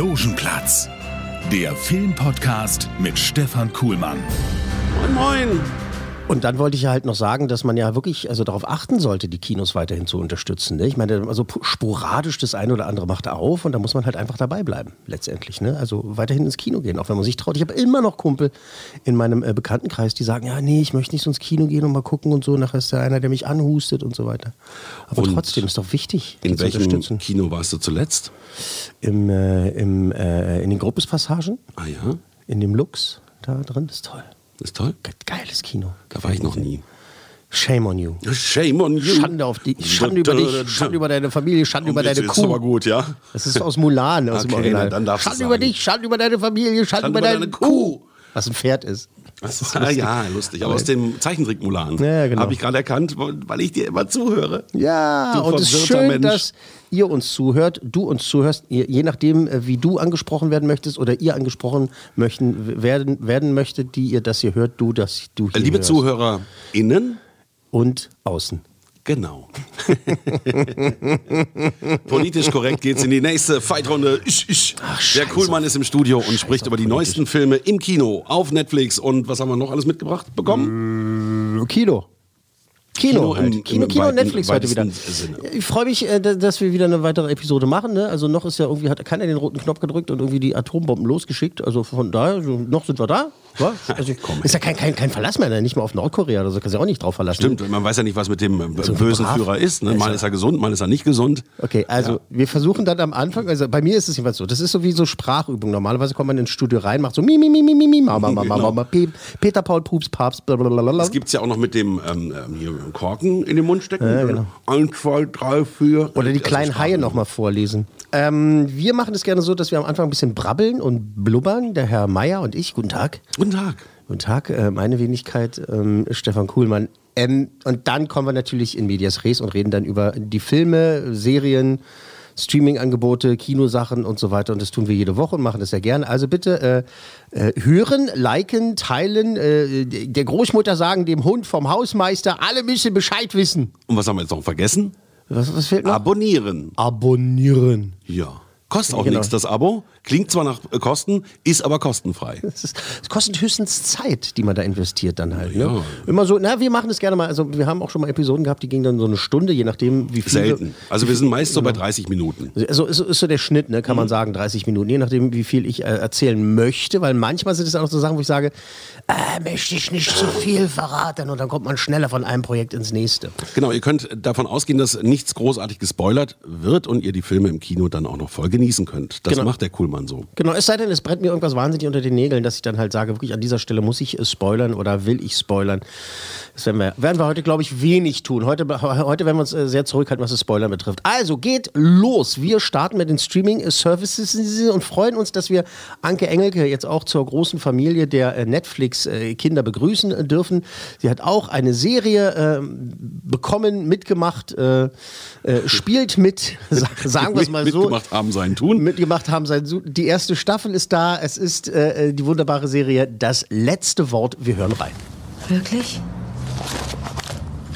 Logenplatz, der Filmpodcast mit Stefan Kuhlmann. Moin, moin. Und dann wollte ich ja halt noch sagen, dass man ja wirklich also darauf achten sollte, die Kinos weiterhin zu unterstützen. Ne? Ich meine, also sporadisch das eine oder andere macht auf und da muss man halt einfach dabei bleiben, letztendlich. Ne? Also weiterhin ins Kino gehen, auch wenn man sich traut. Ich habe immer noch Kumpel in meinem äh, Bekanntenkreis, die sagen, ja, nee, ich möchte nicht so ins Kino gehen und mal gucken und so. Nachher ist da einer, der mich anhustet und so weiter. Aber Und trotzdem ist doch wichtig, die In zu welchem unterstützen. Kino warst du zuletzt? Im, äh, im, äh, in den Gruppespassagen, Ah ja, in dem Lux, da drin, ist toll. Ist toll. Ge- Geiles Kino. Da war ich noch nie. Shame on you. Shame on you. Schande auf die, Schande über dich, Schande über deine Familie, Schande über Jetzt deine ist Kuh. aber gut, ja? Das ist aus Mulan, aus dem Okay, Original. darfst du Schande über dich, Schande über deine Familie, Schande, über deine, Kuh. Was ein Pferd ist. Das ist, ah, ja, lustig. Aber aus dem Zeichentrick Mulan Ja, genau. habe ich gerade erkannt, weil ich dir immer zuhöre. Ja, Du und es ist schön, Mensch. dass ihr uns zuhört, du uns zuhörst, je nachdem, äh, wie du angesprochen werden möchtest oder ihr angesprochen möchten, werden, werden möchtet, die ihr das hier hört, du das du hier Liebe hörst. ZuhörerInnen, Und außen. Genau. Politisch korrekt geht's in die nächste Fightrunde. Ich, ich. Der Kuhlmann ist im Studio und spricht über die neuesten Filme im Kino, auf Netflix und was haben wir noch alles mitgebracht bekommen? Kino. Kino, Kino halt. im- Kino, im Kino und weiten- Netflix heute wieder. Sinne. Ich freue mich, äh, da- dass wir wieder eine weitere Episode machen. Ne? Also noch ist ja irgendwie, hat keiner den roten Knopf gedrückt und irgendwie die Atombomben losgeschickt. Also von daher, noch sind wir da. Ja? Also, Komm, ist ja kein, kein, kein Verlass mehr, ne? nicht mal auf Nordkorea oder so, kannst du ja auch nicht drauf verlassen. Stimmt, man weiß ja nicht, was mit dem So bösen brav. Führer ist. Ne? Mal ist er gesund, mal ist er nicht gesund. Okay, also wir versuchen dann am Anfang, also bei mir ist es jedenfalls so, das ist so wie so Sprachübung. Normalerweise kommt man ins Studio rein, macht so mi, mi, mi, mi, mi, mi, ma, ma, ma, ma, ma, ma, Pe- Peter, Paul, Pups, Papst, blablabla. Das gibt's ja auch noch mit dem ähm, ähm, hier, Korken in den Mund stecken. Ja, genau. Eins, zwei, drei, vier. Oder die Also kleinen Haie nochmal vorlesen. Ähm, wir machen es gerne so, dass wir am Anfang ein bisschen brabbeln und blubbern. Der Herr Meier und ich. Guten Tag. Guten Tag. Guten Tag, äh, meine Wenigkeit, ähm, Stefan Kuhlmann. Ähm, und dann kommen wir natürlich in Medias Res und reden dann über die Filme, Serien, Streaming-Angebote, Kinosachen und so weiter. Und das tun wir jede Woche und machen das sehr gerne. Also bitte äh, äh, hören, liken, teilen, äh, der Großmutter sagen, dem Hund vom Hausmeister, alle müssen Bescheid wissen. Und was haben wir jetzt noch vergessen? Was, was fehlt noch? Abonnieren. Abonnieren. Ja. Kostet auch Genau. nichts, das Abo. Klingt zwar nach Kosten, ist aber kostenfrei. Es, kostet höchstens Zeit, die man da investiert dann halt. Ne? Ja. Immer so, na, wir machen es gerne mal. Also wir haben auch schon mal Episoden gehabt, die gingen dann so eine Stunde, je nachdem, wie viel. Selten. Also wir sind meist so bei 30 Minuten. Also ist, ist so der Schnitt, ne, kann man sagen, 30 Minuten, je nachdem, wie viel ich äh, erzählen möchte, weil manchmal sind es auch so Sachen, wo ich sage, äh, möchte ich nicht zu viel verraten und dann kommt man schneller von einem Projekt ins nächste. Genau, ihr könnt davon ausgehen, dass nichts großartig gespoilert wird und ihr die Filme im Kino dann auch noch voll genießen könnt. Das Genau. macht der Kuhlmann so. Genau, es sei denn, es brennt mir irgendwas wahnsinnig unter den Nägeln, dass ich dann halt sage, wirklich an dieser Stelle muss ich äh, spoilern oder will ich spoilern. Das werden wir, werden wir heute, glaube ich, wenig tun. Heute, heute werden wir uns äh, sehr zurückhalten, was das Spoilern betrifft. Also geht los. Wir starten mit den Streaming-Services und freuen uns, dass wir Anke Engelke jetzt auch zur großen Familie der äh, Netflix-Kinder begrüßen dürfen. Sie hat auch eine Serie äh, bekommen, mitgemacht, äh, äh, spielt mit, sa- sagen wir es mal so. Mitgemacht haben sein Tun. Mitgemacht haben sein. Die erste Staffel ist da. Es ist äh, die wunderbare Serie Das letzte Wort. Wir hören rein. Wirklich?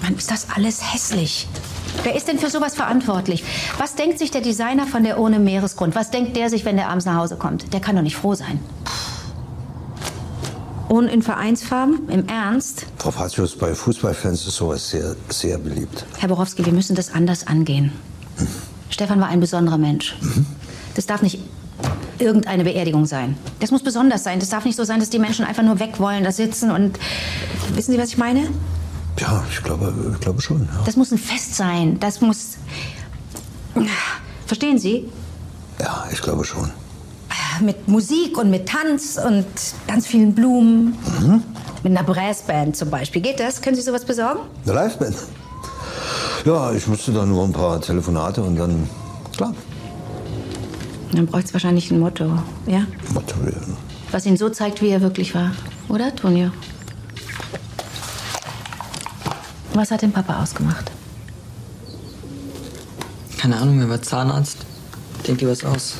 Mann, ist das alles hässlich. Wer ist denn für sowas verantwortlich? Was denkt sich der Designer von der ohne Meeresgrund? Was denkt der sich, wenn der abends nach Hause kommt? Der kann doch nicht froh sein. Und in Vereinsfarben? Im Ernst? Frau Fatius, bei Fußballfans ist sowas sehr, sehr beliebt. Herr Borowski, wir müssen das anders angehen. Stefan war ein besonderer Mensch. Das darf nicht irgendeine Beerdigung sein. Das muss besonders sein. Das darf nicht so sein, dass die Menschen einfach nur weg wollen, da sitzen und... Wissen Sie, was ich meine? Ja, ich glaube, ich glaube schon. Ja. Das muss ein Fest sein. Das muss... Verstehen Sie? ja, ich glaube schon. Mit Musik und mit Tanz und ganz vielen Blumen. Mit einer Brassband zum Beispiel. Geht das? Können Sie sowas besorgen? Eine Liveband. Ja, ich musste da nur ein paar Telefonate und dann, klar, Dann bräuchte es wahrscheinlich ein Motto, ja? Motto, ja. Was ihn so zeigt, wie er wirklich war. Oder, Tonio? Was hat den Papa ausgemacht? Keine Ahnung, er war Zahnarzt. Denk dir was aus.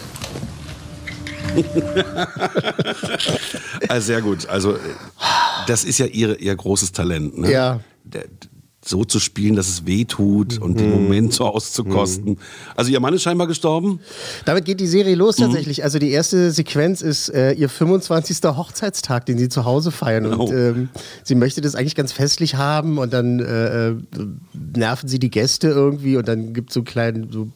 Also sehr gut. Also das ist ja ihre, ihr großes Talent. Ne? Ja. So zu spielen, dass es weh tut und den Moment so auszukosten. Also ihr Mann ist scheinbar gestorben. Damit geht die Serie los tatsächlich. Also die erste Sequenz ist äh, ihr 25. Hochzeitstag, den sie zu Hause feiern. Und Oh. ähm, sie möchte das eigentlich ganz festlich haben und dann äh, äh, nerven sie die Gäste irgendwie und dann gibt es so einen kleinen, so,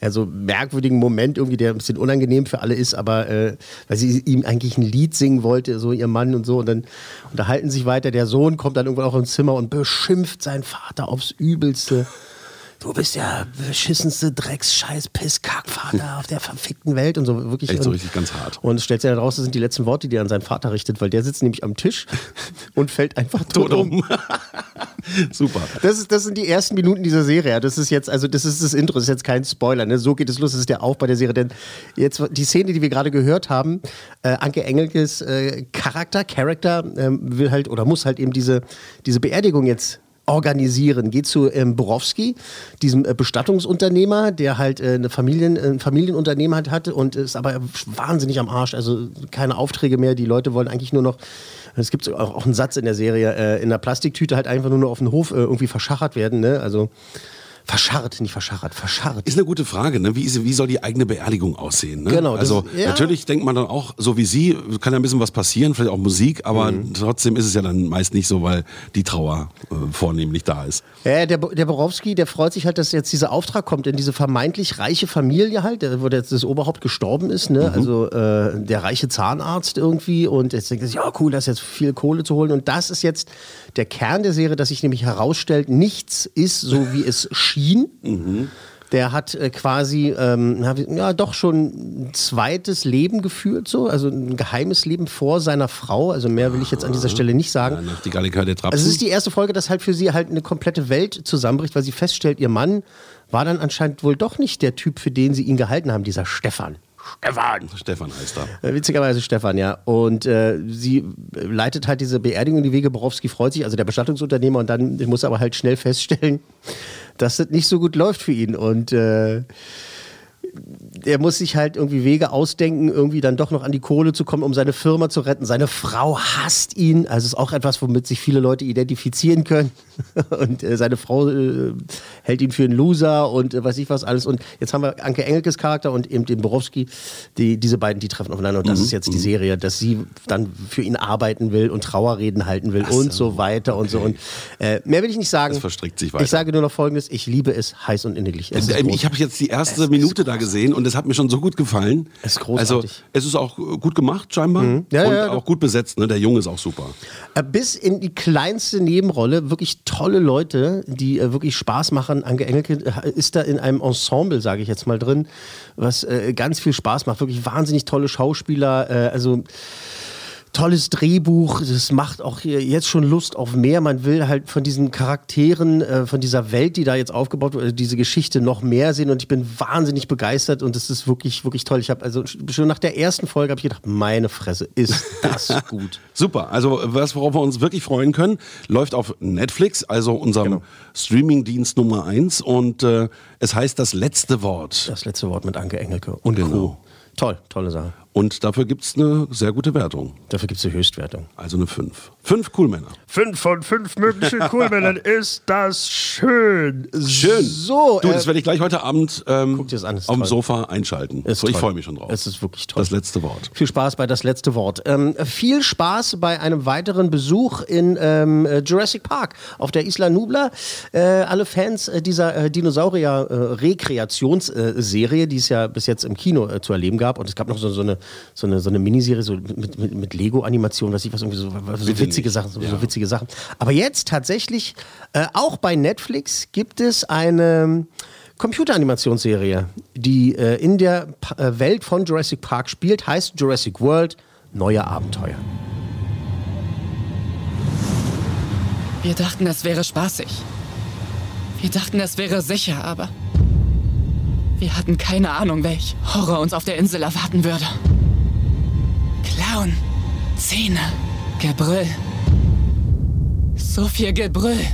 ja, so merkwürdigen Moment irgendwie, der ein bisschen unangenehm für alle ist, aber äh, weil sie ihm eigentlich ein Lied singen wollte, so ihr Mann und so. Und dann unterhalten sich weiter. Der Sohn kommt dann irgendwann auch ins Zimmer und beschimpft seinen Vater aufs Übelste. Du bist der beschissenste Drecks-Scheiß Piss-Kack-Vater auf der verfickten Welt und so wirklich. Echt so und, richtig ganz hart. Und stellt sich dann raus, das sind die letzten Worte, die er an seinen Vater richtet, weil der sitzt nämlich am Tisch und fällt einfach tot, Tot um. um. Super. Das, ist, das sind die ersten Minuten dieser Serie. Das ist jetzt, also das ist das Intro, das ist jetzt kein Spoiler. Ne? So geht es los, das ist der Aufbau der Serie. Denn jetzt die Szene, die wir gerade gehört haben, äh, Anke Engelkes äh, Charakter, Charakter ähm, will halt oder muss halt eben diese, diese Beerdigung jetzt organisieren. Geht zu ähm, Borowski, diesem äh, Bestattungsunternehmer, der halt äh, eine Familien, ein Familienunternehmen halt hatte und ist aber wahnsinnig am Arsch. Also keine Aufträge mehr. Die Leute wollen eigentlich nur noch es gibt auch, auch einen Satz in der Serie, äh, in der Plastiktüte halt einfach nur noch auf den Hof äh, irgendwie verschachert werden. Ne? Also verscharrt, nicht verschachert, verscharrt. Ist eine gute Frage, ne? Wie, ist, wie soll die eigene Beerdigung aussehen? Ne? Genau, das- Also ja. natürlich denkt man dann auch, so wie Sie, kann ja ein bisschen was passieren, vielleicht auch Musik, aber Mhm. trotzdem ist es ja dann meist nicht so, weil die Trauer äh, vornehmlich da ist. Ja, der, der Borowski, der freut sich halt, dass jetzt dieser Auftrag kommt in diese vermeintlich reiche Familie halt, wo jetzt das Oberhaupt gestorben ist, ne? Also äh, der reiche Zahnarzt irgendwie und jetzt denkt er sich, ja cool, da ist jetzt viel Kohle zu holen und das ist jetzt der Kern der Serie, dass sich nämlich herausstellt, nichts ist so wie es schien. Der hat äh, quasi ähm, ja doch schon ein zweites Leben geführt, so also ein geheimes Leben vor seiner Frau. Also mehr will ich jetzt an dieser Stelle nicht sagen. Ja, die Trapsen. Also es ist die erste Folge, dass halt für sie halt eine komplette Welt zusammenbricht, weil sie feststellt, ihr Mann war dann anscheinend wohl doch nicht der Typ, für den sie ihn gehalten haben, dieser Stefan. Stefan! Stefan heißt er. Äh, Witzigerweise Stefan, ja. Und äh, sie leitet halt diese Beerdigung in die Wege. Borowski freut sich, also der Bestattungsunternehmer, und dann muss er aber halt schnell feststellen, dass das nicht so gut läuft für ihn. Und äh, er muss sich halt irgendwie Wege ausdenken, irgendwie dann doch noch an die Kohle zu kommen, um seine Firma zu retten. Seine Frau hasst ihn. Also ist auch etwas, womit sich viele Leute identifizieren können. Und äh, seine Frau äh, hält ihn für einen Loser und äh, weiß ich was alles. Und jetzt haben wir Anke Engelkes Charakter und eben den Borowski. Die, diese beiden, die treffen aufeinander. Und das ist jetzt die Serie, dass sie dann für ihn arbeiten will und Trauerreden halten will und so weiter und so. Und äh, mehr will ich nicht sagen. Es verstrickt sich weiter. Ich sage nur noch Folgendes. Ich liebe es heiß und inniglich. Es Ähm. Ich habe jetzt die erste Minute da gesehen und es hat mir schon so gut gefallen. Es ist großartig. Also es ist auch gut gemacht scheinbar Ja, und ja, auch gut besetzt. Ne? Der Junge ist auch super. Äh, Bis in die kleinste Nebenrolle, wirklich tolle Leute, die äh, wirklich Spaß machen. Anke Engelke äh, ist da in einem Ensemble, sage ich jetzt mal drin, was äh, ganz viel Spaß macht. Wirklich wahnsinnig tolle Schauspieler, äh, also tolles Drehbuch. Das macht auch jetzt schon Lust auf mehr. Man will halt von diesen Charakteren, äh, von dieser Welt, die da jetzt aufgebaut wird, äh, diese Geschichte noch mehr sehen. Und ich bin wahnsinnig begeistert und es ist wirklich, wirklich toll. Ich habe also schon nach der ersten Folge habe ich gedacht, meine Fresse, ist das gut. Super. Also was, worauf wir uns wirklich freuen können, läuft auf Netflix, also unserem Genau. Streamingdienst Nummer eins und äh, es heißt das letzte Wort. Das letzte Wort mit Anke Engelke und Genau. Co. Toll, tolle Sache. Und dafür gibt's eine sehr gute Wertung. Dafür gibt es die Höchstwertung. Also eine 5. Fünf Coolmänner. Fünf von fünf möglichen Coolmännern ist das schön. Schön. So, du, äh, das werde ich gleich heute Abend ähm, Guck dir das an, auf dem toll. Sofa einschalten. Ist so, ich freue mich schon drauf. Es ist wirklich toll. Das letzte Wort. Viel Spaß bei das letzte Wort. Ähm, viel Spaß bei einem weiteren Besuch in ähm, äh, Jurassic Park auf der Isla Nubla. Äh, alle Fans äh, dieser äh, Dinosaurier-Rekreationsserie, die es ja bis jetzt im Kino äh, zu erleben gab. Und es gab noch so, so, eine, so, eine, so eine Miniserie so mit, mit, mit Lego-Animation, was ich was, irgendwie so, so witzige nicht. Sachen, so, so Ja. witzige Sachen. Aber jetzt tatsächlich, äh, auch bei Netflix gibt es eine Computeranimationsserie, die äh, in der pa äh, Welt von Jurassic Park spielt, heißt Jurassic World Neue Abenteuer. Wir dachten, das wäre spaßig. Wir dachten, es wäre sicher, aber wir hatten keine Ahnung, welch Horror uns auf der Insel erwarten würde. Clown, Zähne, Gebrüll. So viel Gebrüll.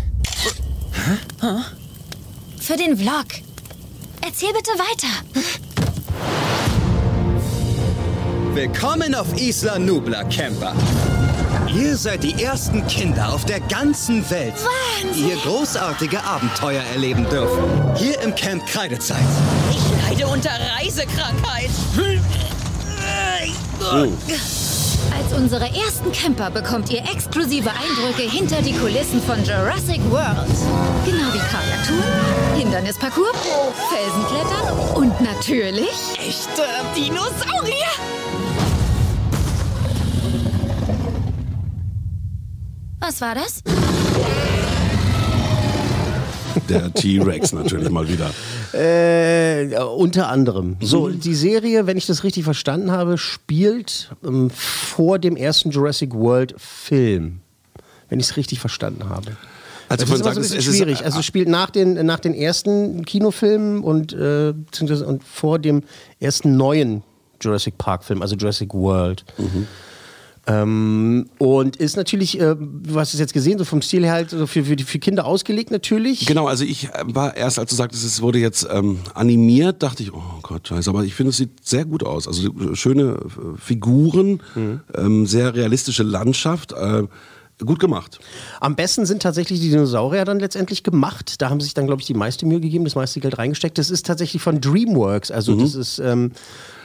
Für den Vlog. Erzähl bitte weiter. Willkommen auf Isla Nubla, Camper. Ihr seid die ersten Kinder auf der ganzen Welt, die hier großartige Abenteuer erleben dürfen. Hier im Camp Kreidezeit. Ich leide unter Reisekrankheit. Als unsere ersten Camper bekommt ihr exklusive Eindrücke hinter die Kulissen von Jurassic World. Genau wie Kajaktour, Hindernisparcours, Felsenklettern und natürlich Echte Dinosaurier. Was war das? Der T-Rex natürlich mal wieder. Äh, unter anderem. So, die Serie, wenn ich das richtig verstanden habe, spielt ähm, vor dem ersten Jurassic World Film. Wenn ich es richtig verstanden habe. Also das ist immer so ein es- bisschen ist- schwierig. Also es spielt nach den, nach den ersten Kinofilmen und, äh, beziehungsweise und vor dem ersten neuen Jurassic Park Film, also Jurassic World. Ähm, und ist natürlich, äh, du hast es jetzt gesehen, so vom Stil her halt so für, für, die- für Kinder ausgelegt natürlich. Genau, also ich war erst, als du sagtest, es wurde jetzt ähm, animiert, dachte ich, oh Gott, scheiße, aber ich finde, es sieht sehr gut aus. Also schöne äh, Figuren, ähm, sehr realistische Landschaft, äh, gut gemacht. Am besten sind tatsächlich die Dinosaurier dann letztendlich gemacht. Da haben sich dann, glaube ich, die meiste Mühe gegeben, das meiste Geld reingesteckt. Das ist tatsächlich von DreamWorks. Also das ist ähm,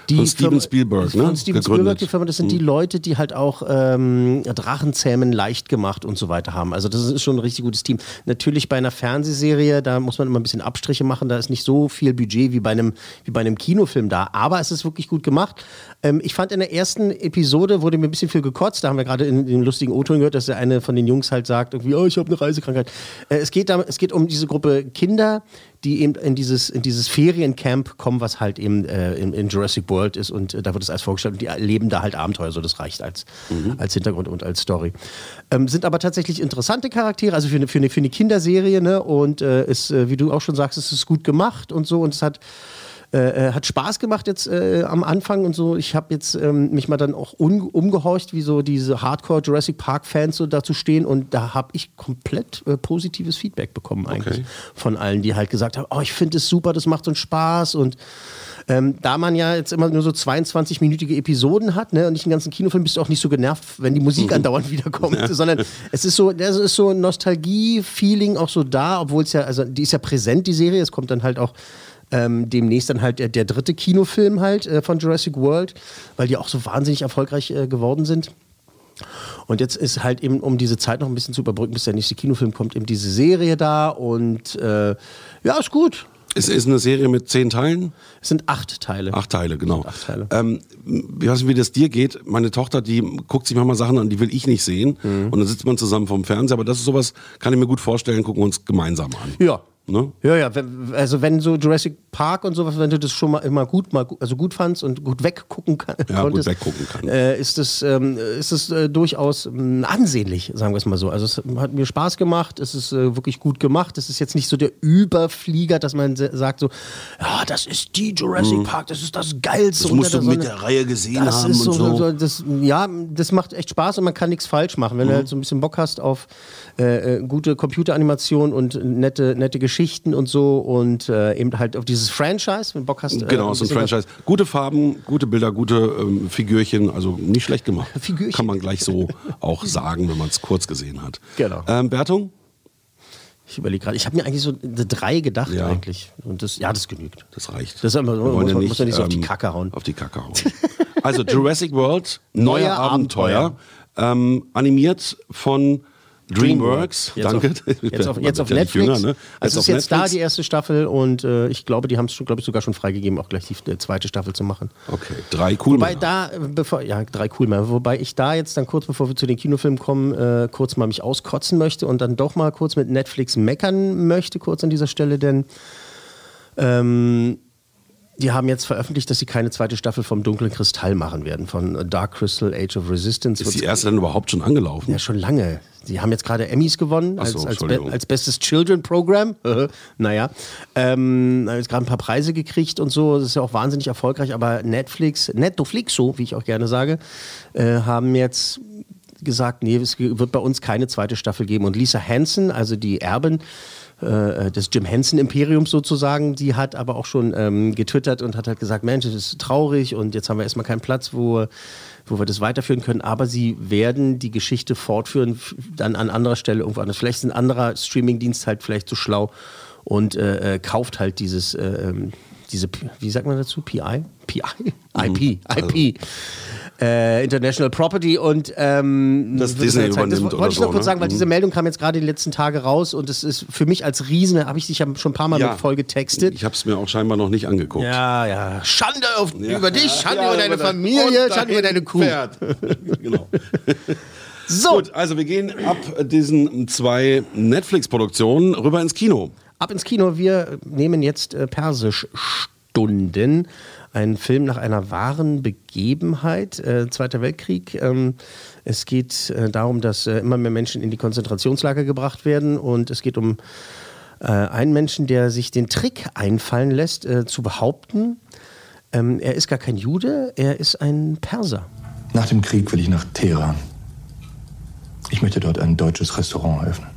die. Von Steven Firma- Spielberg, ne? Von Steven Gegründet. Spielberg, die Firma. Das sind die Mhm. Leute, die halt auch ähm, Drachenzähmen leicht gemacht und so weiter haben. Also das ist schon ein richtig gutes Team. Natürlich bei einer Fernsehserie, da muss man immer ein bisschen Abstriche machen. Da ist nicht so viel Budget wie bei einem, wie bei einem Kinofilm da. Aber es ist wirklich gut gemacht. Ähm, ich fand in der ersten Episode wurde mir ein bisschen viel gekotzt. Da haben wir gerade in dem lustigen O-Ton gehört, dass der eine von den Jungs halt sagt, irgendwie, oh, ich habe eine Reisekrankheit. Äh, es, geht da, es geht um diese Gruppe Kinder, die eben in dieses, in dieses Feriencamp kommen, was halt eben äh, in, in Jurassic World ist und äh, da wird es als vorgestellt und die erleben da halt Abenteuer, so das reicht als, als Hintergrund und als Story. Ähm, sind aber tatsächlich interessante Charaktere, also für eine, für eine, für eine Kinderserie, ne? Und äh, ist, äh, wie du auch schon sagst, es ist gut gemacht und so und es hat äh, äh, hat Spaß gemacht jetzt äh, am Anfang und so. Ich habe jetzt ähm, mich mal dann auch umgehorcht, wie so diese Hardcore Jurassic Park Fans so dazu stehen. Und da habe ich komplett äh, positives Feedback bekommen eigentlich Okay. von allen, die halt gesagt haben, oh, ich finde es super, das macht so einen Spaß. Und ähm, da man ja jetzt immer nur so 22-minütige Episoden hat, ne, und nicht einen ganzen Kinofilm, bist du auch nicht so genervt, wenn die Musik andauernd wiederkommt, sondern es ist so, es ist so ein Nostalgie-Feeling auch so da, obwohl es ja, also die ist ja präsent, die Serie, es kommt dann halt auch ähm, demnächst dann halt der, der dritte Kinofilm halt äh, von Jurassic World, weil die auch so wahnsinnig erfolgreich äh, geworden sind. Und jetzt ist halt eben, um diese Zeit noch ein bisschen zu überbrücken, bis der nächste Kinofilm kommt, eben diese Serie da und äh, ja, ist gut. Es ist eine Serie mit zehn Teilen. Es sind acht Teile. Acht Teile, genau. Acht Teile. Ähm, ich weiß nicht, wie das dir geht. Meine Tochter, die guckt sich manchmal Sachen an, die will ich nicht sehen. Mhm. Und dann sitzt man zusammen vorm Fernseher. Aber das ist sowas, kann ich mir gut vorstellen, gucken wir uns gemeinsam an. Ja. Ne? Ja, ja, also wenn so Jurassic Park und sowas, wenn du das schon mal immer gut, mal, also gut fandst und gut weggucken kann, Ja, gut konntest, weggucken kann. Äh, ist es, ähm, ist es äh, durchaus ähm, ansehnlich, sagen wir es mal so. Also es hat mir Spaß gemacht, es ist äh, wirklich gut gemacht. Es ist jetzt nicht so der Überflieger, dass man sagt so, ja, das ist die Jurassic Mhm. Park, das ist das Geilste. Das musst du mit der Reihe gesehen das haben ist so, und so. das, ja, das macht echt Spaß und man kann nichts falsch machen. Wenn du Mhm. halt so ein bisschen Bock hast auf äh, äh, gute Computeranimation und nette, nette Geschichten und so und äh, eben halt auf dieses Franchise, wenn du Bock hast. äh, Genau, so ein bisschen Franchise. Gute Farben, gute Bilder, gute ähm, Figürchen. Also nicht schlecht gemacht. Figürchen. Kann man gleich so auch sagen, wenn man es kurz gesehen hat. Genau. Ähm, Bertung? Ich überlege gerade, ich habe mir eigentlich so eine drei gedacht Ja. eigentlich. Und das, ja, das genügt. Das reicht. Das ist immer, muss, wollen ja man, nicht, muss man nicht so auf die ähm, Kacke hauen. Auf die Kacke hauen. Also Jurassic World, neue Neue Abenteuer, ähm, animiert von DreamWorks. Jetzt Danke. Auf, jetzt auf, jetzt auf ja nicht Netflix. jünger, ne? Also auf ist jetzt da Netflix. die erste Staffel und äh, ich glaube, die haben es glaube ich, sogar schon freigegeben, auch gleich die äh, zweite Staffel zu machen. Okay, drei cool. Wobei da, äh, bevor, ja, drei cool mehr. Wobei ich da jetzt dann kurz bevor wir zu den Kinofilmen kommen, äh, kurz mal mich auskotzen möchte und dann doch mal kurz mit Netflix meckern möchte, kurz an dieser Stelle, denn ähm, Die haben jetzt veröffentlicht, dass sie keine zweite Staffel vom Dunklen Kristall machen werden, von Dark Crystal Age of Resistance. Ist die erste dann überhaupt schon angelaufen? Ja, schon lange. Sie haben jetzt gerade Emmys gewonnen als, so, als, be als bestes Children Program. naja, ähm, haben jetzt gerade ein paar Preise gekriegt und so. Das ist ja auch wahnsinnig erfolgreich. Aber Netflix, Netflix, so wie ich auch gerne sage, äh, haben jetzt gesagt, nee, es wird bei uns keine zweite Staffel geben. Und Lisa Hansen, also die Erbin äh, des Jim Henson Imperiums sozusagen, die hat aber auch schon ähm, getwittert und hat halt gesagt, Mensch, das ist traurig und jetzt haben wir erstmal keinen Platz, wo, wo wir das weiterführen können, aber sie werden die Geschichte fortführen, dann an anderer Stelle irgendwo anders. Vielleicht ist ein anderer Streamingdienst halt vielleicht so schlau und äh, äh, kauft halt dieses, äh, ähm, diese, wie sagt man dazu, PI? PI? IP, IP. Äh, International Property und ähm, Das Disney zeigen. das übernimmt wollte ich noch so, kurz ne? sagen, weil Mhm. diese Meldung kam jetzt gerade die letzten Tage raus und es ist für mich als Riesen, habe ich dich ja schon ein paar Mal Ja. mit voll getextet. Ich habe es mir auch scheinbar noch nicht angeguckt. Ja, ja. Schande auf, Ja. über dich, Schande Ja, über deine Familie, Schande über dein deine Kuh. Pferd. genau. So. Gut, also wir gehen ab diesen zwei Netflix-Produktionen rüber ins Kino. Ab ins Kino. Wir nehmen jetzt äh, Persisch-Stunden. Ein Film nach einer wahren Begebenheit, äh, Zweiter Weltkrieg. Ähm, es geht äh, darum, dass äh, immer mehr Menschen in die Konzentrationslager gebracht werden und es geht um äh, einen Menschen, der sich den Trick einfallen lässt, äh, zu behaupten, ähm, er ist gar kein Jude, er ist ein Perser. Nach dem Krieg will ich nach Teheran. Ich möchte dort ein deutsches Restaurant eröffnen.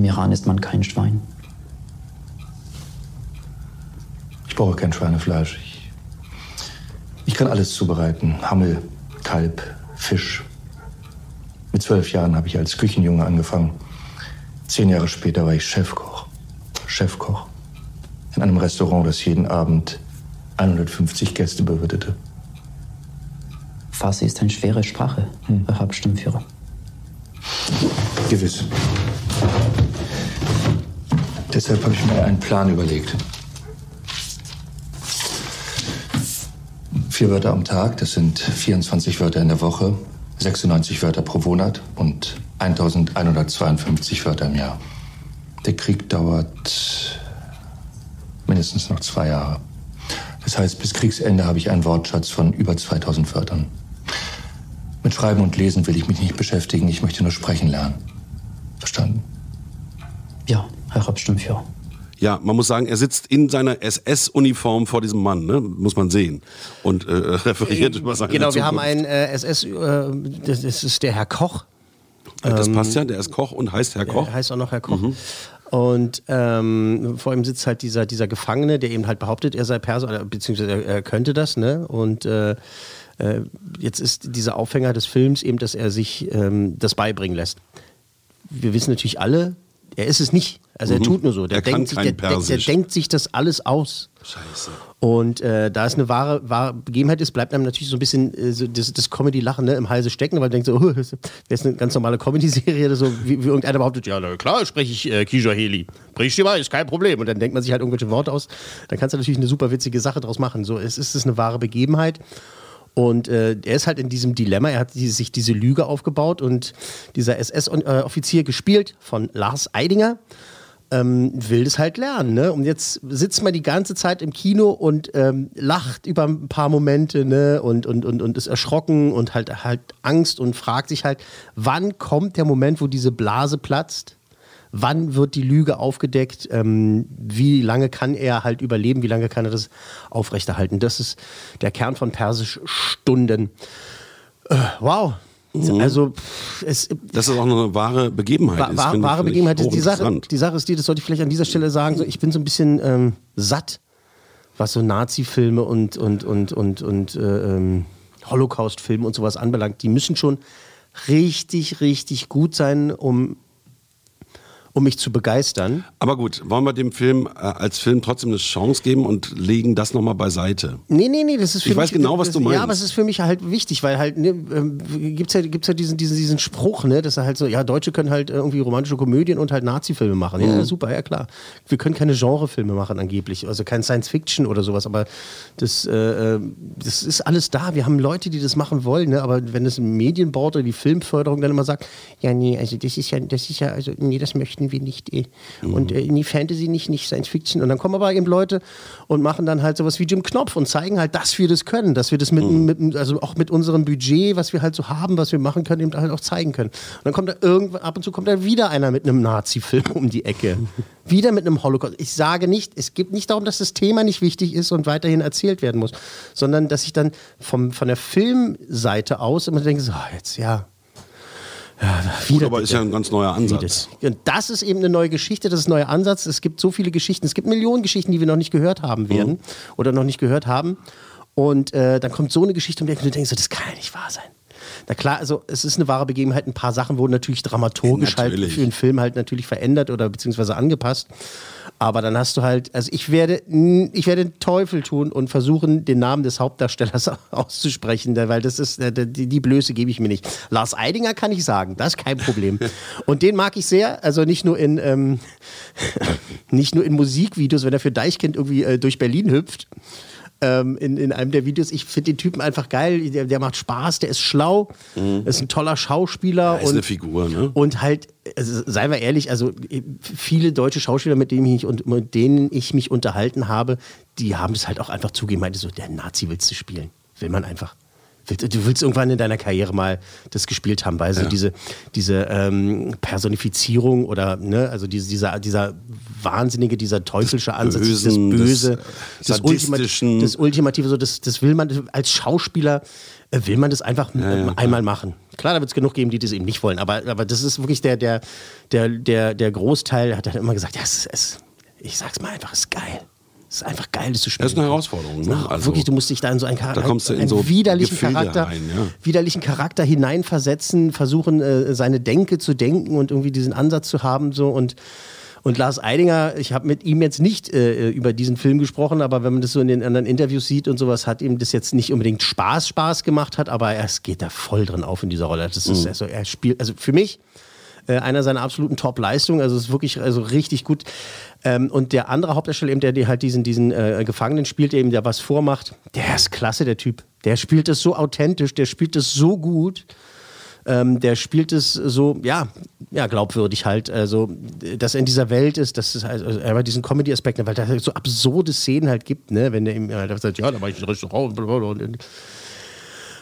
Im Iran ist man kein Schwein. Ich brauche kein Schweinefleisch. Ich, ich kann alles zubereiten. Hammel, Kalb, Fisch. Mit zwölf Jahren habe ich als Küchenjunge angefangen. Zehn Jahre später war ich Chefkoch. Chefkoch. In einem Restaurant, das jeden Abend 150 Gäste bewirtete. Farsi ist eine schwere Sprache, Herr Hauptstammführer. Gewiss. Deshalb habe ich mir einen Plan überlegt. Vier Wörter am Tag, das sind 24 Wörter in der Woche, 96 Wörter pro Monat und 1152 Wörter im Jahr. Der Krieg dauert mindestens noch zwei Jahre. Das heißt, bis Kriegsende habe ich einen Wortschatz von über 2000 Wörtern. Mit Schreiben und Lesen will ich mich nicht beschäftigen, ich möchte nur sprechen lernen. Verstanden? Ja, Herr Hauptstammführer. Ja, man muss sagen, er sitzt in seiner SS-Uniform vor diesem Mann, ne? muss man sehen. Und äh, referiert über seine Genau, wir Zukunft. haben einen äh, SS, äh, das, das ist der Herr Koch. Das Ähm, passt ja, der ist Koch und heißt Herr Koch. Er heißt auch noch Herr Koch. Mhm. Und ähm, vor ihm sitzt halt dieser, dieser Gefangene, der eben halt behauptet, er sei Perser, oder beziehungsweise er, er könnte das, ne? Und äh, äh, jetzt ist dieser Aufhänger des Films eben, dass er sich ähm, das beibringen lässt. Wir wissen natürlich alle, er ist es nicht. Also er Mhm. tut nur so. Der, Er denkt sich, der, der, der denkt sich das alles aus. Scheiße. Und äh, da es eine wahre, wahre Begebenheit ist, bleibt einem natürlich so ein bisschen äh, so das, das Comedy-Lachen ne, im Halse stecken, weil man denkt so, oh, das ist eine ganz normale Comedy-Serie, so wie, wie irgendeiner behauptet, ja, na klar spreche ich äh, Kijaheli. Spreche ich dir mal, ist kein Problem. Und dann denkt man sich halt irgendwelche Worte aus. Dann kannst du natürlich eine super witzige Sache draus machen. So, es ist es eine wahre Begebenheit. Und äh, er ist halt in diesem Dilemma, er hat die, sich diese Lüge aufgebaut und dieser SS-Offizier gespielt von Lars Eidinger, ähm, will das halt lernen. Ne? Und jetzt sitzt man die ganze Zeit im Kino und ähm, lacht über ein paar Momente ne? und, und, und, und ist erschrocken und halt, halt Angst und fragt sich halt, wann kommt der Moment, wo diese Blase platzt? Wann wird die Lüge aufgedeckt? Ähm, wie lange kann er halt überleben? Wie lange kann er das aufrechterhalten? Das ist der Kern von Persisch Stunden. Äh, wow. Mhm. Also, es, Das ist auch eine wahre Begebenheit. Wa- ist, wa wahre Begebenheit ist die Sache. Die Sache ist die, das sollte ich vielleicht an dieser Stelle sagen. So, ich bin so ein bisschen ähm, satt, was so Nazi-Filme und, und, und, und, und äh, ähm, Holocaust-Filme und sowas anbelangt. Die müssen schon richtig, richtig gut sein, um um mich zu begeistern. Aber gut, wollen wir dem Film äh, als Film trotzdem eine Chance geben und legen das nochmal beiseite? Nee, nee, nee, das ist für Ich mich, weiß genau, was das, du meinst. Ja, aber es ist für mich halt wichtig, weil halt, ne, ähm, gibt's ja, gibt's ja diesen, diesen, diesen Spruch, ne, dass er halt so, ja, Deutsche können halt irgendwie romantische Komödien und halt Nazi-Filme machen. Ja, Mhm. super, ja klar. Wir können keine Genrefilme machen angeblich, also kein Science-Fiction oder sowas, aber das, äh, äh, das ist alles da. Wir haben Leute, die das machen wollen, ne, aber wenn das im Medienboard oder die Filmförderung dann immer sagt, ja, nee, also das ist ja, das ist ja, also nee, das möchten wir nicht, eh. Mhm. Und äh, nie Fantasy nicht, nicht Science Fiction. Und dann kommen aber eben Leute und machen dann halt sowas wie Jim Knopf und zeigen halt, dass wir das können, dass wir das mit, Mhm. mit also auch mit unserem Budget, was wir halt so haben, was wir machen können, eben halt auch zeigen können. Und dann kommt da irgendwann, ab und zu kommt da wieder einer mit einem Nazi-Film um die Ecke. wieder mit einem Holocaust. Ich sage nicht, es geht nicht darum, dass das Thema nicht wichtig ist und weiterhin erzählt werden muss, sondern dass ich dann vom, von der Filmseite aus immer denke, so, ah, jetzt ja, Gut, aber ist ja ein ganz neuer Ansatz. Und das ist eben eine neue Geschichte, das ist ein neuer Ansatz. Es gibt so viele Geschichten, es gibt Millionen Geschichten, die wir noch nicht gehört haben werden oder noch nicht gehört haben. Und äh, dann kommt so eine Geschichte um die Ecke und du denkst, so, das kann ja nicht wahr sein. Na klar, also es ist eine wahre Begebenheit. Ein paar Sachen wurden natürlich dramaturgisch halt Natürlich. für den Film halt natürlich verändert oder beziehungsweise angepasst. Aber dann hast du halt, also ich werde, ich werde den Teufel tun und versuchen, den Namen des Hauptdarstellers auszusprechen, weil das ist, äh, die, die Blöße gebe ich mir nicht. Lars Eidinger kann ich sagen, das ist kein Problem. Und den mag ich sehr, also nicht nur in, ähm, nicht nur in Musikvideos, wenn er für Deichkind irgendwie äh, durch Berlin hüpft, ähm, in, in einem der Videos. Ich finde den Typen einfach geil. Der, der macht Spaß, der ist schlau, ist ein toller Schauspieler. Mhm. ist und, eine Figur, ne? Und halt, also, seien wir ehrlich, also viele deutsche Schauspieler, mit denen ich, und, mit denen ich mich unterhalten habe, die haben es halt auch einfach zugegeben, meinte so, der Nazi willst du spielen. Will man einfach. Du willst irgendwann in deiner Karriere mal das gespielt haben, weil so Ja. diese, diese ähm, Personifizierung oder ne, also diese, dieser, dieser wahnsinnige, dieser teuflische Ansatz, Bösen, das Böse, das, Sadistischen. Ultimat, das Ultimative, so das, das will man als Schauspieler äh, will man das einfach ja, klar. einmal machen. Klar, da wird es genug geben, die das eben nicht wollen, aber, aber das ist wirklich der, der, der, der, der Großteil hat dann immer gesagt, ja, es, es, ich sag's mal einfach, es ist geil. Es ist einfach geil, das zu spielen. Das ist eine Herausforderung. Ne? Ach, wirklich, du musst dich da in so einen, Char da kommst du in einen so widerlichen, Gefilde Charakter, rein, ja. widerlichen Charakter hineinversetzen, versuchen, äh, seine Denke zu denken und irgendwie diesen Ansatz zu haben. So. Und, und Lars Eidinger, ich habe mit ihm jetzt nicht äh, über diesen Film gesprochen, aber wenn man das so in den anderen Interviews sieht und sowas, hat ihm das jetzt nicht unbedingt Spaß, Spaß gemacht hat, aber er es geht da voll drin auf in dieser Rolle. Das ist Mhm. also, er spielt, also für mich äh, einer seiner absoluten Top-Leistungen. Also es ist wirklich also richtig gut. Ähm, und der andere Hauptdarsteller, eben, der, der halt diesen, diesen äh, Gefangenen spielt, der eben der was vormacht, der ist klasse, der Typ. Der spielt das so authentisch, der spielt das so gut. Ähm, der spielt es so, ja, ja, glaubwürdig halt, also, dass er in dieser Welt ist, dass es halt, also, aber diesen Comedy-Aspekt, weil da so absurde Szenen halt gibt, ne, wenn der ihm halt sagt, ja, da war ich im Restaurant und, und, und,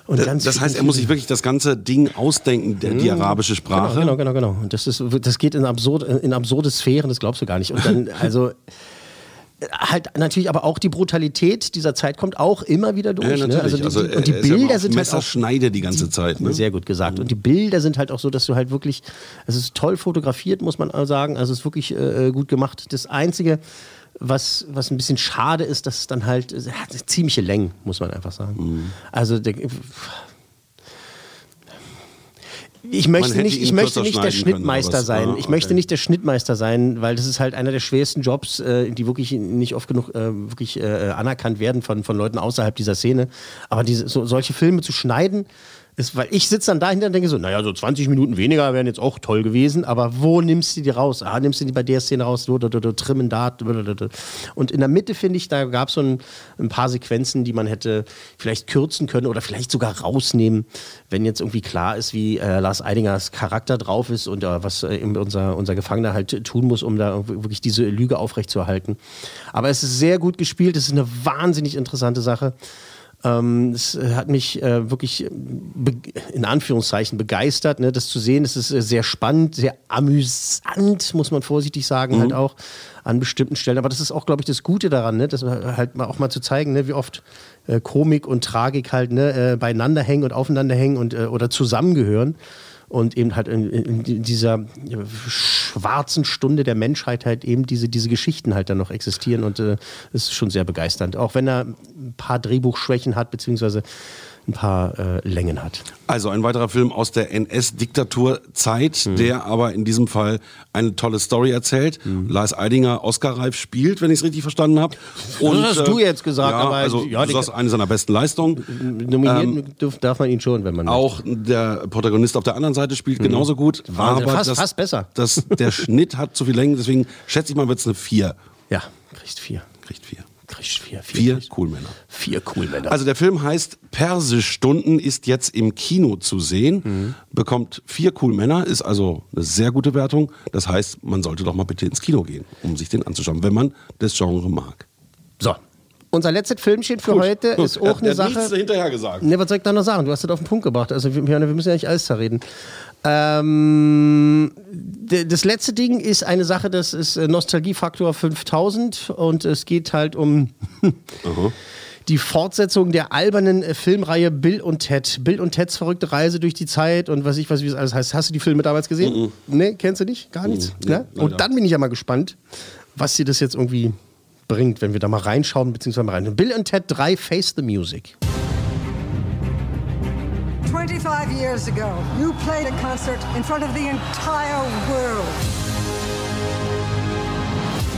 und Das, das heißt, er muss sich wirklich das ganze Ding ausdenken, der, die Mhm. arabische Sprache. Genau, genau, genau. genau. Und das, ist, das geht in, absurd, in absurde Sphären, das glaubst du gar nicht. Und dann, also. Halt natürlich aber auch die Brutalität dieser Zeit kommt auch immer wieder durch. Ja, ne? Also die, Also, die, und die er ja Bilder auf sind halt auch die ganze Zeit. Ne? sehr gut gesagt. Und die Bilder sind halt auch so, dass du halt wirklich, es ist toll fotografiert, muss man sagen. Also es ist wirklich äh, gut gemacht. Das Einzige, was, was ein bisschen schade ist, dass es dann halt, es hat ziemliche Längen, muss man einfach sagen. Mhm. Also der, ich möchte nicht, ich möchte nicht der können, Schnittmeister es- sein. ah, Ich möchte okay. nicht der Schnittmeister sein, weil das ist halt einer der schwersten Jobs, äh, die wirklich nicht oft genug äh, wirklich äh, anerkannt werden von, von Leuten außerhalb dieser Szene. Aber diese, so, solche Filme zu schneiden, ist, weil ich sitze dann dahinter und denke so, naja, so 20 Minuten weniger wären jetzt auch toll gewesen, aber wo nimmst du die raus? Ah, nimmst du die bei der Szene raus, so, do, do, do, trimmen da. Und in der Mitte, finde ich, da gab es so ein, ein paar Sequenzen, die man hätte vielleicht kürzen können oder vielleicht sogar rausnehmen, wenn jetzt irgendwie klar ist, wie äh, Lars Eidingers Charakter drauf ist und äh, was äh, unser, unser Gefangener halt tun muss, um da wirklich diese Lüge aufrechtzuerhalten. Aber es ist sehr gut gespielt, es ist eine wahnsinnig interessante Sache. Ähm, es äh, hat mich äh, wirklich äh, in Anführungszeichen begeistert, ne, das zu sehen. Es ist äh, sehr spannend, sehr amüsant, muss man vorsichtig sagen, Mhm. halt auch an bestimmten Stellen. Aber das ist auch, glaube ich, das Gute daran, ne, das halt mal auch mal zu zeigen, ne, wie oft äh, Komik und Tragik halt ne, beieinander hängen und aufeinander hängen und, oder zusammengehören. Und eben halt in, in dieser schwarzen Stunde der Menschheit halt eben diese, diese Geschichten halt dann noch existieren. Und äh, ist schon sehr begeisternd. Auch wenn er ein paar Drehbuchschwächen hat, beziehungsweise ein paar äh, Längen hat. Also ein weiterer Film aus der NS-Diktaturzeit, Mhm. der aber in diesem Fall eine tolle Story erzählt. Mhm. Lars Eidinger Oscar-reif spielt, wenn ich es richtig verstanden habe. Das hast du jetzt gesagt, ja, aber also ja, das ist eine seiner besten Leistungen. Nominieren dürf, darf man ihn schon, wenn man Ähm, Auch der Protagonist auf der anderen Seite spielt genauso gut. Mhm. Wahnsinn, aber fast- das, fast besser. Das, der Schnitt hat zu viel Längen, deswegen schätze ich mal, wird es eine 4. Ja, kriegst vier. Kriegt 4. Kriegst vier. Vier Coolmänner. Vier Coolmänner. Also der Film heißt Persischstunden, ist jetzt im Kino zu sehen, Mhm. bekommt vier Coolmänner, ist also eine sehr gute Wertung. Das heißt, man sollte doch mal bitte ins Kino gehen, um sich den anzuschauen, wenn man das Genre mag. So. Unser letztes Filmchen für Gut, heute gut. ist auch eine Sache. nichts hinterher gesagt. Ne, was soll ich da noch sagen? Du hast das auf den Punkt gebracht. Also wir, wir müssen ja nicht alles zerreden. Ähm, das letzte Ding ist eine Sache, das ist äh, Nostalgiefaktor 5000 und es geht halt um die Fortsetzung der albernen äh, Filmreihe Bill und Ted. Bill und Teds verrückte Reise durch die Zeit und was ich weiß, wie es alles heißt. Hast du die Filme damals gesehen? Ne, kennst du nicht? Gar nichts? Mhm. Ne? Nee, Und leider. dann bin ich ja mal gespannt, was dir das jetzt irgendwie bringt, wenn wir da mal reinschauen, beziehungsweise mal rein. Bill und Ted 3 Face the Music. 25 years ago, you played a concert in front of the entire world.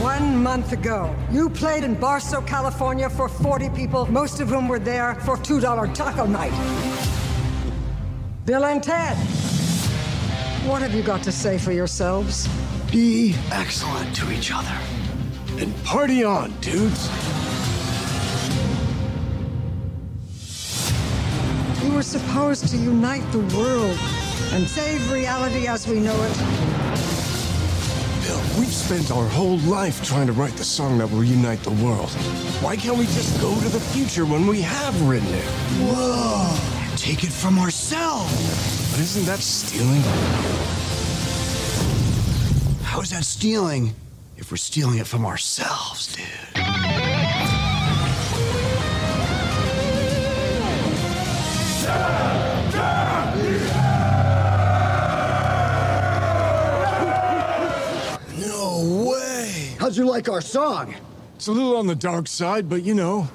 One month ago, you played in Barstow, California for 40 people, most of whom were there for $2 taco night. Bill and Ted, what have you got to say for yourselves? Be excellent to each other. And party on, dudes. We were supposed to unite the world and save reality as we know it. Bill, we've spent our whole life trying to write the song that will unite the world. Why can't we just go to the future when we have written it? Whoa! Take it from ourselves! But isn't that stealing? How is that stealing if we're stealing it from ourselves, dude? No way! How'd you like our song? It's a little on the dark side, but you know,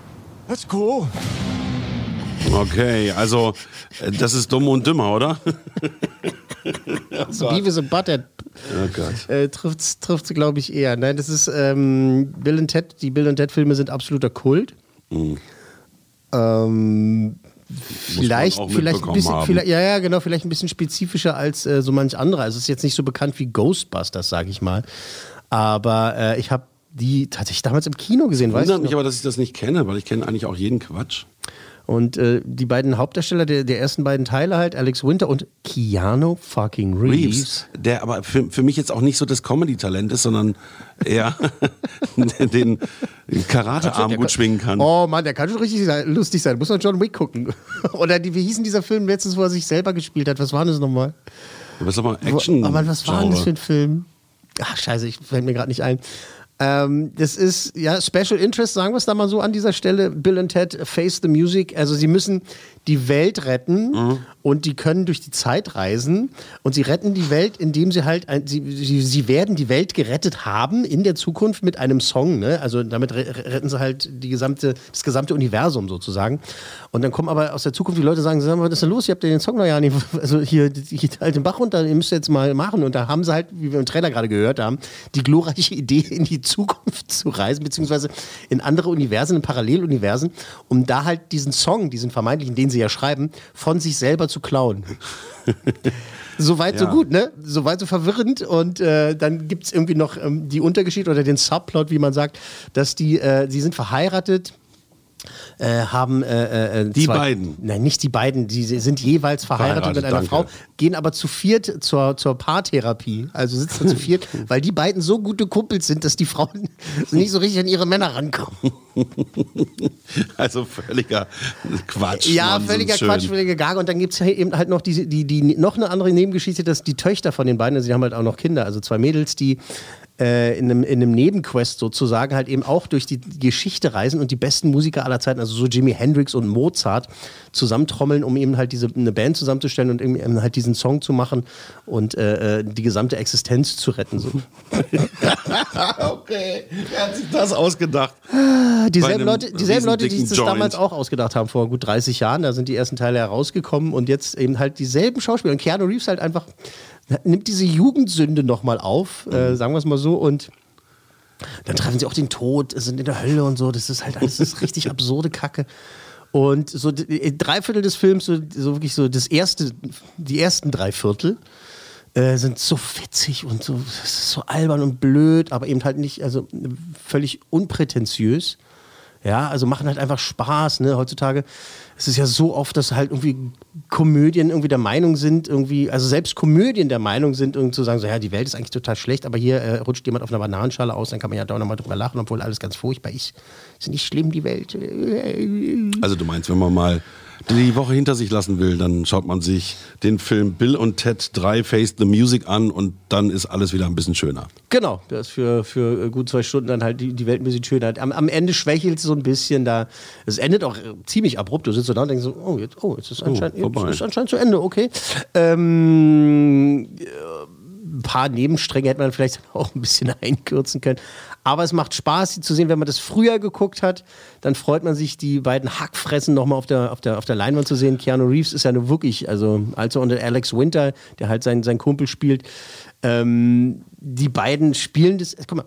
that's cool. Okay, also äh, das ist dumm und dümmer, oder? Also Beavis and Butthead Oh Gott. äh, trifft's, trifft's glaube ich, eher. Nein, das ist ähm, Bill und Ted. Die Bill und Ted-Filme sind absoluter Kult. Mhm. Ähm, vielleicht, vielleicht ein bisschen, vielleicht, ja, ja, genau, vielleicht ein bisschen spezifischer als äh, so manch andere. Also es ist jetzt nicht so bekannt wie Ghostbusters, sage ich mal. Aber äh, ich habe die tatsächlich damals im Kino gesehen, weißt Wundert du? mich noch? aber, dass ich das nicht kenne, weil ich kenne eigentlich auch jeden Quatsch. Und äh, die beiden Hauptdarsteller der, der ersten beiden Teile halt, Alex Winter und Keanu fucking Reeves. Reeves, der aber für, für mich jetzt auch nicht so das Comedy-Talent ist, sondern eher den Karatearm Der gut kann- schwingen kann. Oh Mann, der kann schon richtig sein, lustig sein. Muss man John Wick gucken. Oder die, wie hieß denn dieser Film letztens, wo er sich selber gespielt hat? Was war das nochmal? Was sag mal, Wo- Action. Oh Mann, was war denn das für ein Film? Ach, scheiße, ich fällt mir gerade nicht ein. Ähm, das ist, ja, Special Interest, sagen wir es da mal so an dieser Stelle. Bill und Ted Face the Music. Also, sie müssen die Welt retten Mhm. und die können durch die Zeit reisen. Und sie retten die Welt, indem sie halt, ein, sie, sie, sie werden die Welt gerettet haben in der Zukunft mit einem Song. Ne? Also, damit re retten sie halt die gesamte, das gesamte Universum sozusagen. Und dann kommen aber aus der Zukunft die Leute sagen, sag mal, was ist denn los? Ihr habt ja den Song noch ja nicht, also hier geht halt den Bach runter, ihr müsst jetzt mal machen. Und da haben sie halt, wie wir im Trailer gerade gehört haben, die glorreiche Idee, in die Zukunft zu reisen, beziehungsweise in andere Universen, in Paralleluniversen, um da halt diesen Song, diesen vermeintlichen, den sie ja schreiben, von sich selber zu klauen. Soweit so Ja. gut, ne? Soweit so verwirrend. Und äh, dann gibt es irgendwie noch ähm, die Untergeschichte oder den Subplot, wie man sagt, dass die, äh, sie sind verheiratet. Äh, haben äh, äh, Die zwei, beiden? Nein, nicht die beiden. Die sind jeweils verheiratet, Verheiratet, mit einer danke. Frau, gehen aber zu viert zur, zur Paartherapie. Also sitzen zu viert, weil die beiden so gute Kumpels sind, dass die Frauen nicht so richtig an ihre Männer rankommen. Also völliger Quatsch. Ja, Nonsens, völliger schön. Quatsch, völlige Gaga. Und dann gibt es eben halt noch die, die, die, noch eine andere Nebengeschichte, dass die Töchter von den beiden, also die haben halt auch noch Kinder, also zwei Mädels, die äh, in, einem, in einem Nebenquest sozusagen halt eben auch durch die Geschichte reisen und die besten Musiker aller Zeiten, also so Jimi Hendrix und Mozart, zusammentrommeln, um eben halt diese eine Band zusammenzustellen und eben halt diesen Song zu machen und äh, äh die gesamte Existenz zu retten. So. okay, wer hat sich das ausgedacht? Dieselben Leute, dieselben Leute, die sich das damals auch ausgedacht haben, vor gut 30 Jahren, da sind die ersten Teile herausgekommen und jetzt eben halt dieselben Schauspieler. Und Keanu Reeves halt einfach nimmt diese Jugendsünde nochmal auf, äh, sagen wir es mal so, und dann treffen sie auch den Tod, sind in der Hölle und so. Das ist halt alles das ist richtig absurde Kacke. Und so drei Viertel des Films, so, so, wirklich so das erste, die ersten drei Viertel äh, sind so witzig und so, so albern und blöd, aber eben halt nicht, also völlig unprätentiös. Ja, also machen halt einfach Spaß. Ne? Heutzutage ist es ja so oft, dass halt irgendwie Komödien irgendwie der Meinung sind, irgendwie, also selbst Komödien der Meinung sind, irgendwie zu sagen, so ja, die Welt ist eigentlich total schlecht, aber hier äh, rutscht jemand auf einer Bananenschale aus, dann kann man ja da nochmal drüber lachen, obwohl alles ganz furchtbar ist. Ist nicht schlimm, die Welt. Also du meinst, wenn man mal die Woche hinter sich lassen will, dann schaut man sich den Film Bill und Ted 3 Face the Music an und dann ist alles wieder ein bisschen schöner. Genau, das ist für, für gut zwei Stunden dann halt die, die Welt ein bisschen schöner. Am, am Ende schwächelt es so ein bisschen da. Es endet auch ziemlich abrupt. Du sitzt so da und denkst so, oh, jetzt, oh, jetzt ist oh, anscheinend, oh, jetzt ist anscheinend zu Ende, okay. Ähm, ein paar Nebenstränge hätte man vielleicht auch ein bisschen einkürzen können. Aber es macht Spaß, sie zu sehen. Wenn man das früher geguckt hat, dann freut man sich, die beiden Hackfressen nochmal auf der, auf, der, auf der Leinwand zu sehen. Keanu Reeves ist ja nur wirklich, also also unter Alex Winter, der halt seinen, seinen Kumpel spielt. Ähm, die beiden spielen das. Guck mal.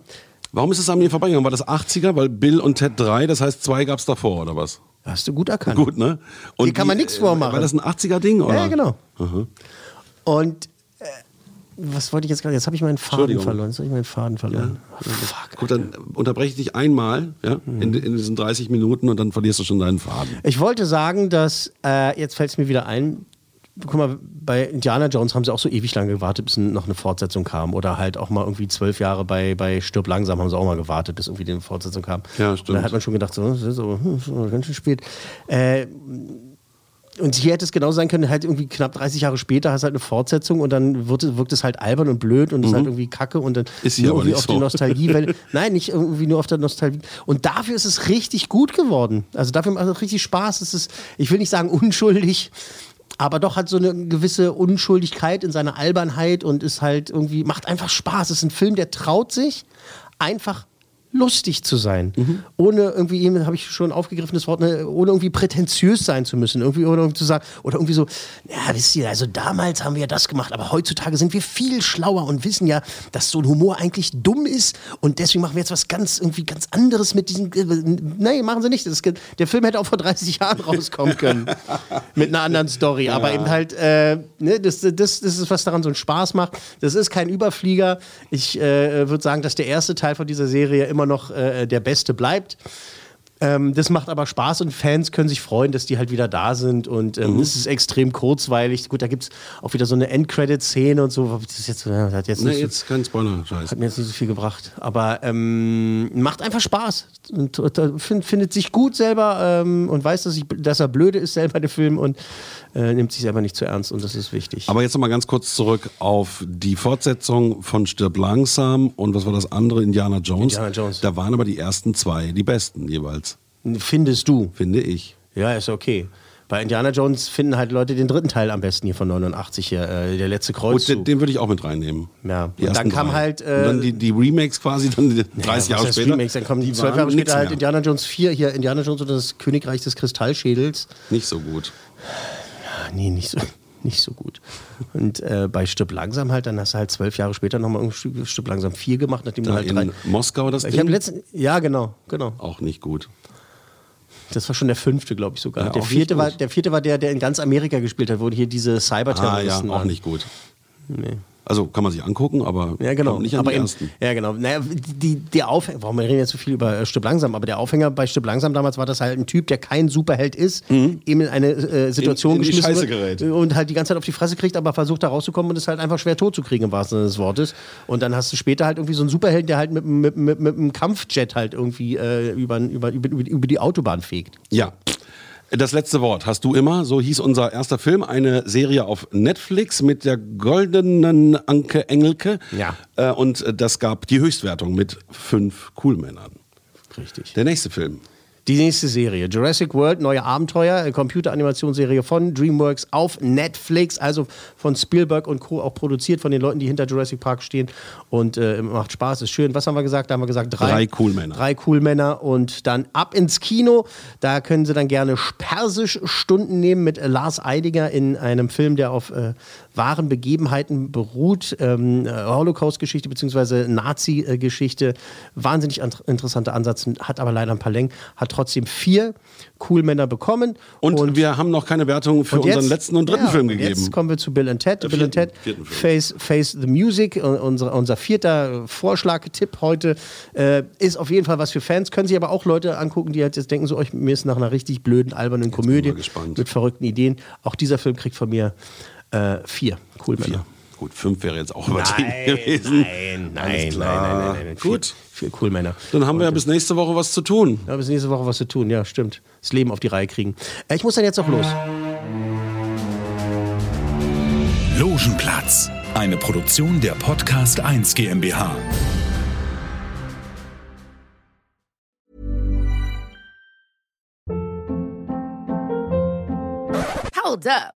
Warum ist es an mir vorbeigegangen? War das 80er? Weil Bill und Ted 3, das heißt zwei gab es davor, oder was? Hast du gut erkannt. Gut, ne? Und Hier kann man nichts vormachen. War das ein 80er-Ding, oder? Ja, genau. Aha. Und was wollte ich jetzt gerade? Jetzt habe ich meinen Faden verloren. Jetzt habe ich meinen Faden verloren. Ja. Fuck. Gut, dann unterbreche ich dich einmal ja, mhm. in, in, diesen 30 Minuten und dann verlierst du schon deinen Faden. Ich wollte sagen, dass, äh, jetzt fällt es mir wieder ein, guck mal, bei Indiana Jones haben sie auch so ewig lange gewartet, bis noch eine Fortsetzung kam. Oder halt auch mal irgendwie zwölf Jahre bei, bei Stirb langsam haben sie auch mal gewartet, bis irgendwie eine Fortsetzung kam. Ja, stimmt. Und da hat man schon gedacht, so, ist so, so ganz schön spät. Äh, und hier hätte es genau sein können, halt irgendwie knapp 30 Jahre später hast du halt eine Fortsetzung und dann wird, wirkt es halt albern und blöd und mhm. ist halt irgendwie kacke und dann ist nur irgendwie auf so. die Nostalgie. Nein, nicht irgendwie nur auf der Nostalgie. Und dafür ist es richtig gut geworden. Also dafür macht es richtig Spaß. Es ist, ich will nicht sagen unschuldig, aber doch hat so eine gewisse Unschuldigkeit in seiner Albernheit und ist halt irgendwie, macht einfach Spaß. Es ist ein Film, der traut sich, einfach lustig zu sein. Mhm. Ohne irgendwie, eben habe ich schon aufgegriffen das Wort, ne, ohne irgendwie prätentiös sein zu müssen. Irgendwie, oder irgendwie zu sagen, oder irgendwie so, ja, wisst ihr, also damals haben wir ja das gemacht, aber heutzutage sind wir viel schlauer und wissen ja, dass so ein Humor eigentlich dumm ist und deswegen machen wir jetzt was ganz, irgendwie ganz anderes mit diesen. Äh, nee, machen sie nicht. Das, der Film hätte auch vor 30 Jahren rauskommen können. mit einer anderen Story. Ja. Aber eben halt, äh, ne, das, das, das ist, was daran so einen Spaß macht. Das ist kein Überflieger. Ich äh, würde sagen, dass der erste Teil von dieser Serie immer immer noch äh, der Beste bleibt. Ähm, das macht aber Spaß und Fans können sich freuen, dass die halt wieder da sind und ähm, mhm. es ist extrem kurzweilig. Gut, da gibt es auch wieder so eine Endcredit-Szene und so. Das ist jetzt, äh, hat jetzt, nee, nicht jetzt kein Spoiler, Scheiße. Hat mir jetzt nicht so viel gebracht. Aber ähm, macht einfach Spaß. Und, und, und, findet sich gut selber ähm, und weiß, dass, ich, dass er blöde ist selber, der Film. Und äh, nimmt sich selber nicht zu ernst und das ist wichtig. Aber jetzt nochmal ganz kurz zurück auf die Fortsetzung von Stirb langsam und was war das andere, Indiana Jones. Indiana Jones. Da waren aber die ersten zwei die besten jeweils. Findest du? Finde ich. Ja, ist okay. Bei Indiana Jones finden halt Leute den dritten Teil am besten hier von 89 hier, äh, der letzte Kreuzzug. Und den, den würde ich auch mit reinnehmen. Ja. Die und dann kam drei. halt. Äh, und dann die, die, Remakes quasi, dann 30 ja, Jahre später. Remakes, dann kommen die zwölf Jahre später halt Indiana Jones 4, hier Indiana Jones und das Königreich des Kristallschädels. Nicht so gut nee, nicht so, nicht so gut. Und äh, bei Stück langsam halt, dann hast du halt zwölf Jahre später nochmal Stück, langsam vier gemacht, nachdem da du halt in drei. Moskau das ich Ding? Letzten, ja, genau, genau. Auch nicht gut. Das war schon der fünfte, glaube ich sogar. Ja, der, vierte war, der vierte war der, der in ganz Amerika gespielt hat, wo hier diese Cyberterroristen ah, ja, auch nicht gut. Nee. Also kann man sich angucken, aber ja, genau. nicht an aber den ersten. Ja, genau. Naja, die, der Aufhänger, warum wir reden jetzt so viel über äh, Stück Langsam, aber der Aufhänger bei Stück Langsam damals war das halt ein Typ, der kein Superheld ist, mhm. eben in eine äh, Situation in, in geschmissen Scheiße gerät. und halt die ganze Zeit auf die Fresse kriegt, aber versucht da rauszukommen und ist halt einfach schwer tot zu kriegen, im wahrsten Sinne des Wortes. Und dann hast du später halt irgendwie so einen Superhelden, der halt mit, mit, mit, mit einem Kampfjet halt irgendwie äh, über, über, über, über die Autobahn fegt. Ja. Das letzte Wort hast du immer. So hieß unser erster Film. Eine Serie auf Netflix mit der goldenen Anke Engelke. Ja. Äh, und das gab die Höchstwertung mit fünf Coolmännern. Richtig. Der nächste Film. Die nächste Serie, Jurassic World, neue Abenteuer, äh, Computeranimationsserie von DreamWorks auf Netflix, also von Spielberg und Co. auch produziert von den Leuten, die hinter Jurassic Park stehen und äh, macht Spaß, ist schön. Was haben wir gesagt? Da haben wir gesagt drei, Drei Coolmänner. Drei Coolmänner und dann ab ins Kino. Da können Sie dann gerne persisch Stunden nehmen mit Lars Eidinger in einem Film, der auf äh, wahren Begebenheiten beruht, ähm, äh, Holocaust-Geschichte bzw. Nazi-Geschichte. Wahnsinnig ant- interessanter Ansatz, hat aber leider ein paar Längen, hat trotzdem vier Coolmänner bekommen. Und, wir haben noch keine Wertung für Und unseren jetzt- letzten und dritten ja, Film und gegeben. Jetzt kommen wir zu Bill and Ted. Äh, Bill and Ted. Face, Face the Music. Unser, unser vierter Vorschlag-Tipp heute äh, ist auf jeden Fall was für Fans. Können sich aber auch Leute angucken, die halt jetzt denken, so, euch, mir ist nach einer richtig blöden, albernen Komödie mit verrückten Ideen. Auch dieser Film kriegt von mir äh, vier Coolmänner. Gut, fünf wäre jetzt auch übertrieben Nein, gewesen. nein, nein, nein, nein, nein, nein. Gut. Vier, vier Coolmänner. Dann haben wir ja bis nächste Woche was zu tun. Ja, bis nächste Woche was zu tun, ja, stimmt. Das Leben auf die Reihe kriegen. Äh, ich muss dann jetzt auch los. Logenplatz. Eine Produktion der Podcast 1 GmbH. Hold up.